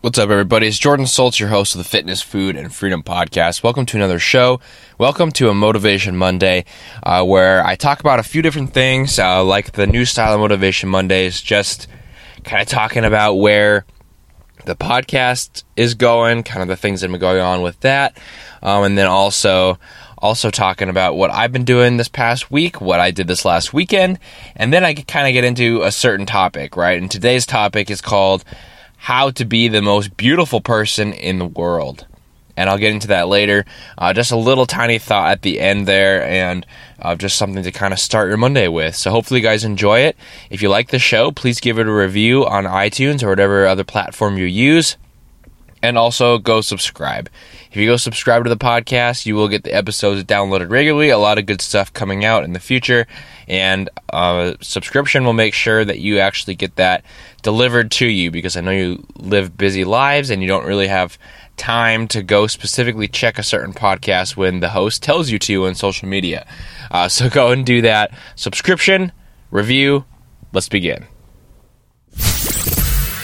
What's up, everybody? It's Jordan Stolz, your host of the Fitness, Food, and Freedom Podcast. Welcome to another show. Welcome to a Motivation Monday, uh, where I talk about a few different things, uh, like the new style of Motivation Mondays, just kind of talking about where the podcast is going, kind of the things that have been going on with that, um, and then also also talking about what I've been doing this past week, what I did this last weekend, and then I kind of get into a certain topic, right? And today's topic is called how to be the most beautiful person in the world. And I'll get into that later. Uh, just a little tiny thought at the end there, and uh, just something to kind of start your Monday with. So, hopefully, you guys enjoy it. If you like the show, please give it a review on iTunes or whatever other platform you use. And also, go subscribe. If you go subscribe to the podcast, you will get the episodes downloaded regularly. A lot of good stuff coming out in the future and uh, subscription will make sure that you actually get that delivered to you because I know you live busy lives and you don't really have time to go specifically check a certain podcast when the host tells you to on social media. Uh, so go and do that. Subscription, review. Let's begin.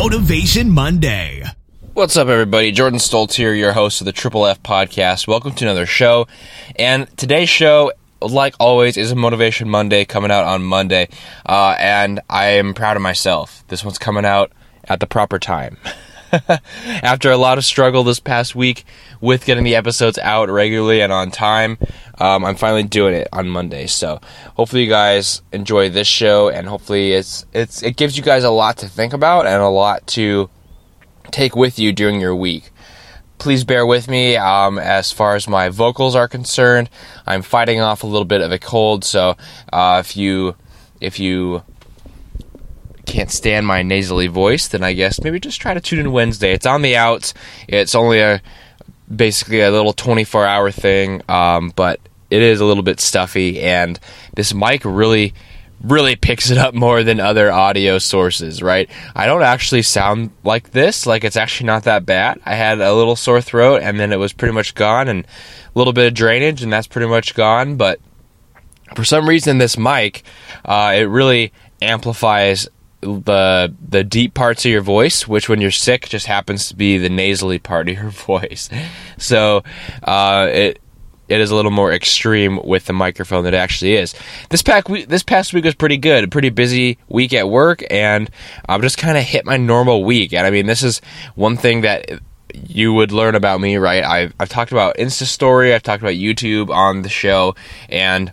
Motivation Monday. What's up, everybody? Jordan Stolz here, your host of the Triple F podcast. Welcome to another show. And today's show like always, is a Motivation Monday coming out on Monday, uh, and I am proud of myself. This one's coming out at the proper time. After a lot of struggle this past week with getting the episodes out regularly and on time, um, I'm finally doing it on Monday. So hopefully you guys enjoy this show, and hopefully it's it's it gives you guys a lot to think about and a lot to take with you during your week please bear with me um, as far as my vocals are concerned. I'm fighting off a little bit of a cold, so uh, if you if you can't stand my nasally voice, then I guess maybe just try to tune in Wednesday. It's on the outs. It's only a basically a little 24 hour thing, um, but it is a little bit stuffy, and this mic really really picks it up more than other audio sources, right? I don't actually sound like this. Like it's actually not that bad. I had a little sore throat and then it was pretty much gone and a little bit of drainage and that's pretty much gone. But for some reason, this mic, uh, it really amplifies the the deep parts of your voice, which when you're sick just happens to be the nasally part of your voice. So uh, it it is a little more extreme with the microphone than it actually is. This pack week, this past week was pretty good. A pretty busy week at work, and I've just kind of hit my normal week. And I mean, this is one thing that you would learn about me, right? I've, I've talked about Insta Story, I've talked about YouTube on the show, and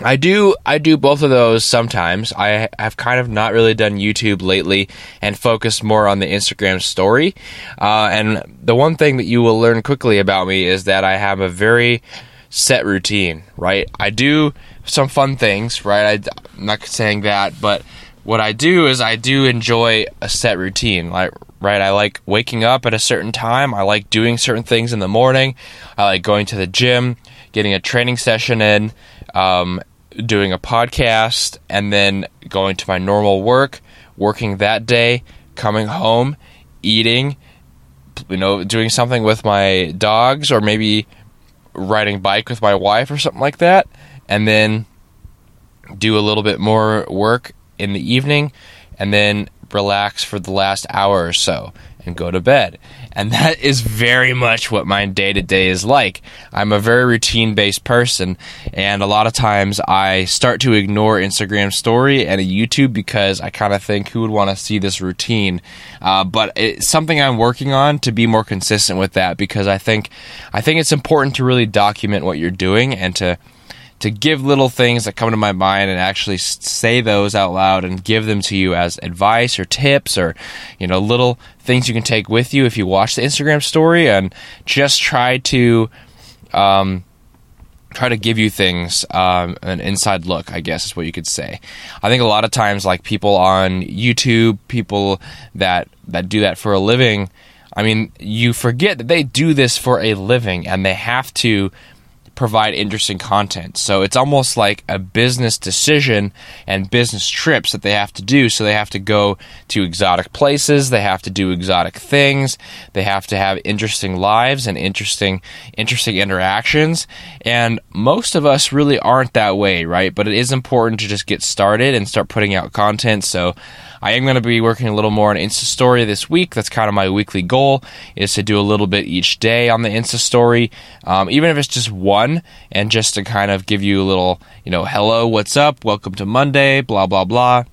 I do I do both of those sometimes. I have kind of not really done YouTube lately and focused more on the Instagram story. Uh, and the one thing that you will learn quickly about me is that I have a very set routine. Right, I do some fun things. Right, I, I'm not saying that, but what I do is I do enjoy a set routine. Like right, I like waking up at a certain time. I like doing certain things in the morning. I like going to the gym, getting a training session in um, doing a podcast, and then going to my normal work, working that day, coming home, eating, you know, doing something with my dogs, or maybe riding bike with my wife or something like that, and then do a little bit more work in the evening, and then relax for the last hour or so and go to bed. And that is very much what my day to day is like. I'm a very routine based person, and a lot of times I start to ignore Instagram story and YouTube because I kind of think who would want to see this routine. Uh, but it's something I'm working on to be more consistent with that because I think I think it's important to really document what you're doing and to to give little things that come to my mind and actually say those out loud and give them to you as advice or tips or you know little things you can take with you if you watch the Instagram story and just try to um, try to give you things um, an inside look i guess is what you could say. I think a lot of times like people on youtube people that that do that for a living i mean you forget that they do this for a living and they have to provide interesting content. So it's almost like a business decision and business trips that they have to do. So they have to go to exotic places, they have to do exotic things, they have to have interesting lives and interesting interesting interactions. And most of us really aren't that way, right? But it is important to just get started and start putting out content. So I am going to be working a little more on Insta Story this week. That's kind of my weekly goal is to do a little bit each day on the Insta Story, um, even if it's just one, and just to kind of give you a little, you know, hello, what's up, welcome to Monday, blah blah blah.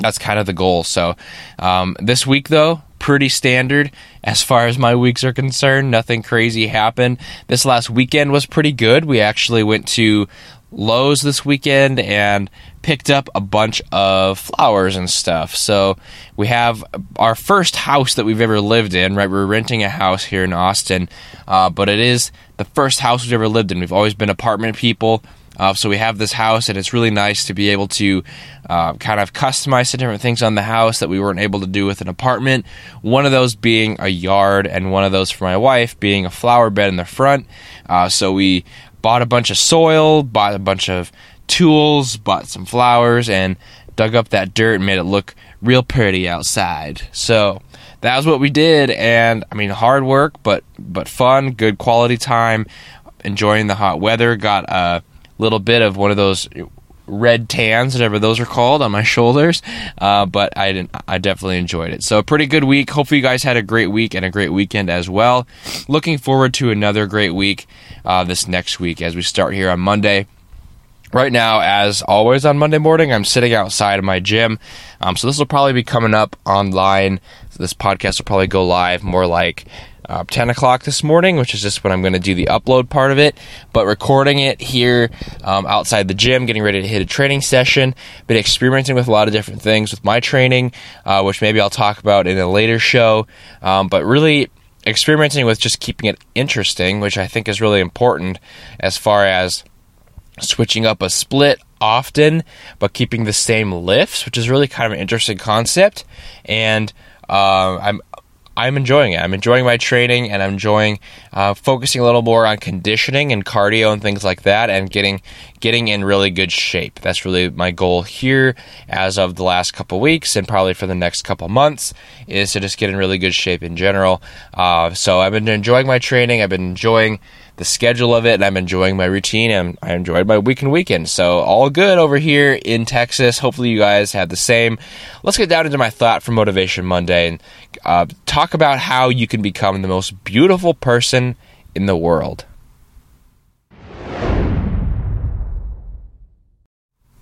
That's kind of the goal. So um, this week, though, pretty standard as far as my weeks are concerned. Nothing crazy happened. This last weekend was pretty good. We actually went to Lowe's this weekend and picked up a bunch of flowers and stuff. So we have our first house that we've ever lived in, right? We're renting a house here in Austin, uh, but it is the first house we've ever lived in. We've always been apartment people. Uh, so we have this house, and it's really nice to be able to uh, kind of customize the different things on the house that we weren't able to do with an apartment. One of those being a yard, and one of those for my wife being a flower bed in the front. Uh, so we bought a bunch of soil, bought a bunch of tools, bought some flowers, and dug up that dirt and made it look real pretty outside. So that was what we did, and I mean, hard work, but but fun, good quality time, enjoying the hot weather. Got a little bit of one of those red tans, whatever those are called, on my shoulders. Uh, but I didn't. I definitely enjoyed it. So a pretty good week. Hopefully you guys had a great week and a great weekend as well. Looking forward to another great week uh, this next week as we start here on Monday. Right now, as always on Monday morning, I'm sitting outside of my gym. Um, so this will probably be coming up online. This podcast will probably go live more like uh, 10 o'clock this morning, which is just when I'm going to do the upload part of it. But recording it here um, outside the gym, getting ready to hit a training session. Been experimenting with a lot of different things with my training, uh, which maybe I'll talk about in a later show. Um, but really experimenting with just keeping it interesting, which I think is really important as far as switching up a split often, but keeping the same lifts, which is really kind of an interesting concept. And uh, I'm I'm enjoying it. I'm enjoying my training and I'm enjoying uh, focusing a little more on conditioning and cardio and things like that, and getting getting in really good shape. That's really my goal here as of the last couple weeks and probably for the next couple months is to just get in really good shape in general. Uh, so I've been enjoying my training. I've been enjoying the schedule of it, and I'm enjoying my routine, and I enjoyed my week and weekend. So all good over here in Texas. Hopefully, you guys have the same. Let's get down into my thought for Motivation Monday and uh, talk about how you can become the most beautiful person in the world.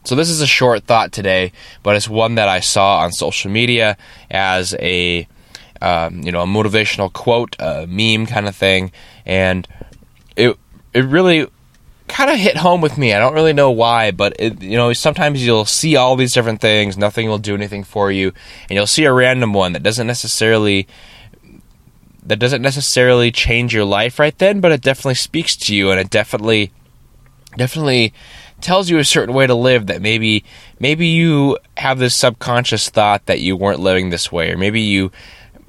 So this is a short thought today, but it's one that I saw on social media as a um, you know a motivational quote, a meme kind of thing, and it it really kind of hit home with me. I don't really know why, but it, you know, sometimes you'll see all these different things, nothing will do anything for you, and you'll see a random one that doesn't necessarily that doesn't necessarily change your life right then, but it definitely speaks to you and it definitely definitely tells you a certain way to live that maybe maybe you have this subconscious thought that you weren't living this way or maybe you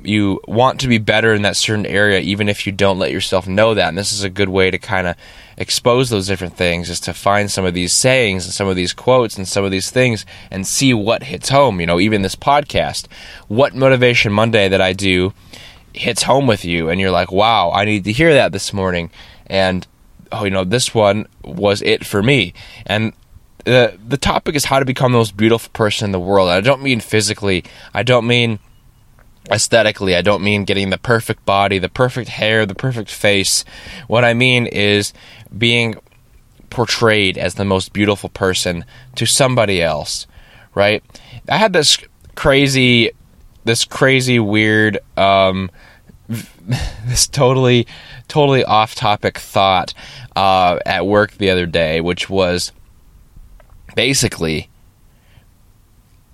you want to be better in that certain area even if you don't let yourself know that. And this is a good way to kind of expose those different things is to find some of these sayings and some of these quotes and some of these things and see what hits home. You know even this podcast what motivation monday that i do hits home with you and you're like wow i need to hear that this morning. And oh you know this one was it for me. And the the topic is how to become the most beautiful person in the world. I don't mean physically i don't mean aesthetically. I don't mean getting the perfect body, the perfect hair, the perfect face. What I mean is being portrayed as the most beautiful person to somebody else, right? I had this crazy, this crazy, weird, um, this totally, totally off topic thought uh, at work the other day, which was basically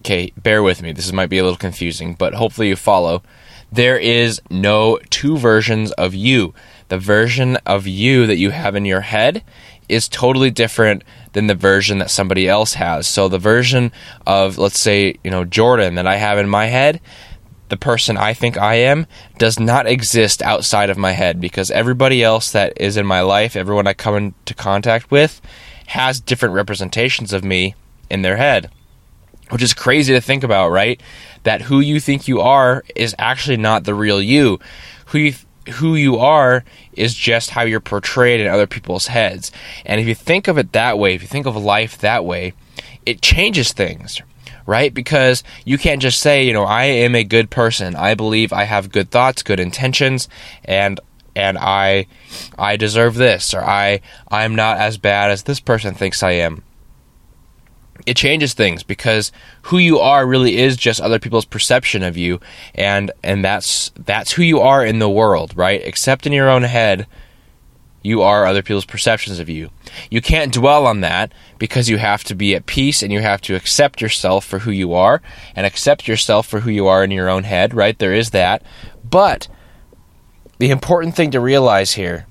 okay, bear with me. This might be a little confusing, but hopefully you follow. There is no two versions of you. The version of you that you have in your head is totally different than the version that somebody else has. So the version of let's say, you know, Jordan that I have in my head, the person I think I am does not exist outside of my head because everybody else that is in my life, everyone I come into contact with has different representations of me in their head. Which is crazy to think about, right? That who you think you are is actually not the real you. Who you who you are is just how you're portrayed in other people's heads. And if you think of it that way, if you think of life that way, it changes things, right? Because you can't just say, you know, I am a good person. I believe I have good thoughts, good intentions, and and I I deserve this or I I'm not as bad as this person thinks I am it changes things because who you are really is just other people's perception of you and and that's that's who you are in the world right? Except in your own head you are other people's perceptions of you. You can't dwell on that because you have to be at peace and you have to accept yourself for who you are and accept yourself for who you are in your own head right? There is that. But the important thing to realize here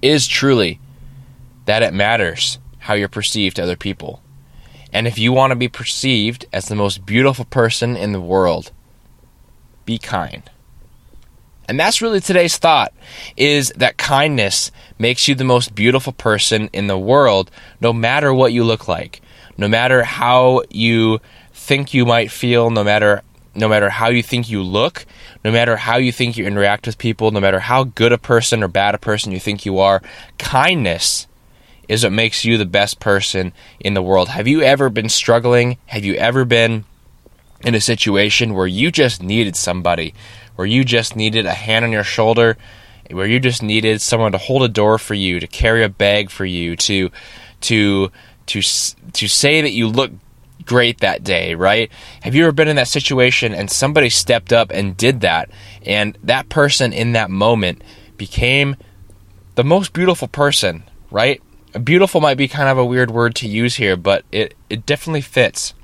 is truly that it matters how you're perceived to other people and if you want to be perceived as the most beautiful person in the world, be kind. And that's really today's thought is that kindness makes you the most beautiful person in the world no matter what you look like. No matter how you think you might feel, no matter no matter how you think you look, no matter how you think you interact with people, no matter how good a person or bad a person you think you are, kindness is what makes you the best person in the world. Have you ever been struggling? Have you ever been in a situation where you just needed somebody, where you just needed a hand on your shoulder, where you just needed someone to hold a door for you, to carry a bag for you, to to to to say that you look great that day, right? Have you ever been in that situation and somebody stepped up and did that and that person in that moment became the most beautiful person, right? Beautiful might be kind of a weird word to use here, but it, it definitely fits.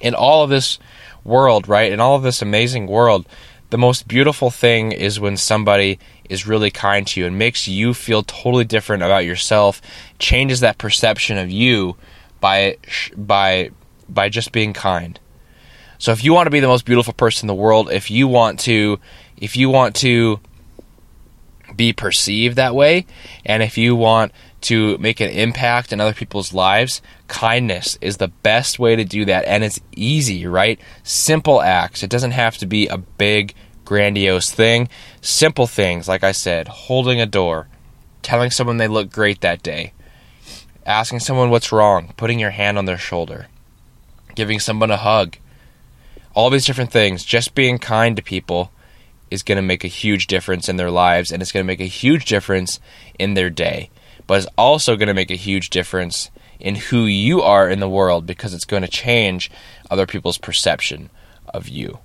In all of this world, right? In all of this amazing world, the most beautiful thing is when somebody is really kind to you and makes you feel totally different about yourself, changes that perception of you by by by just being kind. So if you want to be the most beautiful person in the world, if you want to if you want to be perceived that way and if you want to make an impact in other people's lives, kindness is the best way to do that. And it's easy, right? Simple acts. It doesn't have to be a big, grandiose thing. Simple things, like I said, holding a door, telling someone they look great that day, asking someone what's wrong, putting your hand on their shoulder, giving someone a hug. All these different things, just being kind to people is going to make a huge difference in their lives and it's going to make a huge difference in their day but it's also going to make a huge difference in who you are in the world because it's going to change other people's perception of you.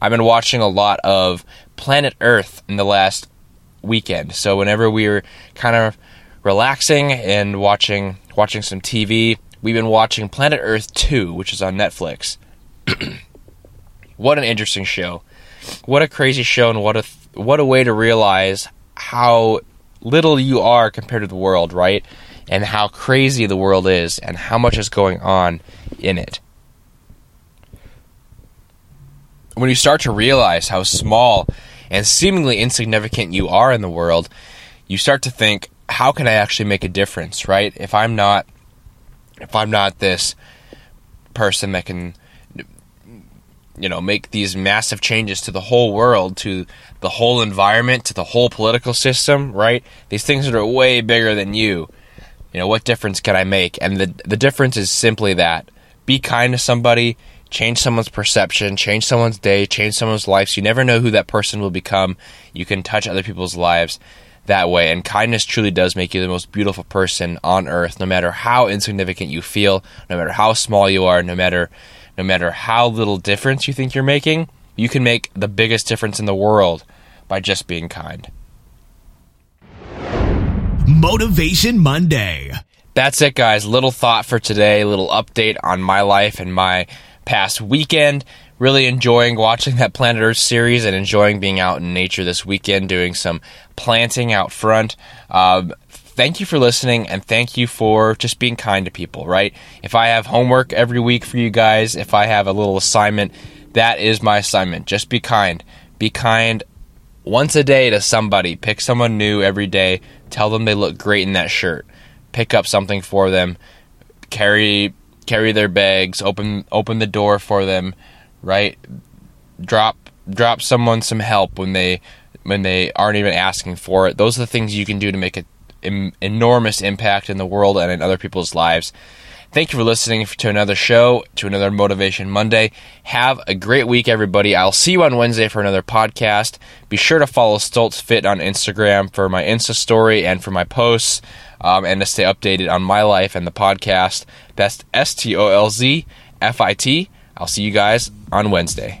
I've been watching a lot of Planet Earth in the last weekend. So whenever we were kind of relaxing and watching watching some TV, we've been watching Planet Earth 2, which is on Netflix. what an interesting show. What a crazy show and what a what a way to realize how little you are compared to the world, right? And how crazy the world is and how much is going on in it. When you start to realize how small and seemingly insignificant you are in the world, you start to think, how can I actually make a difference, right? If I'm not if I'm not this person that can you know make these massive changes to the whole world to the whole environment to the whole political system right? These things that are way bigger than you. You know what difference can i make? And the the difference is simply that. Be kind to somebody change someone's perception change someone's day change someone's life. So you never know who that person will become. You can touch other people's lives that way. And kindness truly does make you the most beautiful person on earth no matter how insignificant you feel no matter how small you are no matter no matter how little difference you think you're making, you can make the biggest difference in the world by just being kind. Motivation Monday. That's it, guys. Little thought for today, little update on my life and my past weekend. really enjoying watching that Planet Earth series and enjoying being out in nature this weekend, doing some planting out front. Um, thank you for listening and thank you for just being kind to people, right? If I have homework every week for you guys, if I have a little assignment, that is my assignment. Just be kind. Be kind once a day to somebody. Pick someone new every day. Tell them they look great in that shirt. Pick up something for them. Carry carry their bags. Open open the door for them. Right. Drop drop someone some help when they when they aren't even asking for it. Those are the things you can do to make an enormous impact in the world and in other people's lives. Thank you for listening to another show, to another Motivation Monday. Have a great week, everybody. I'll see you on Wednesday for another podcast. Be sure to follow Stolz Fit on Instagram for my Insta story and for my posts, um, and to stay updated on my life and the podcast. That's S T O L Z F I T. I'll see you guys on Wednesday.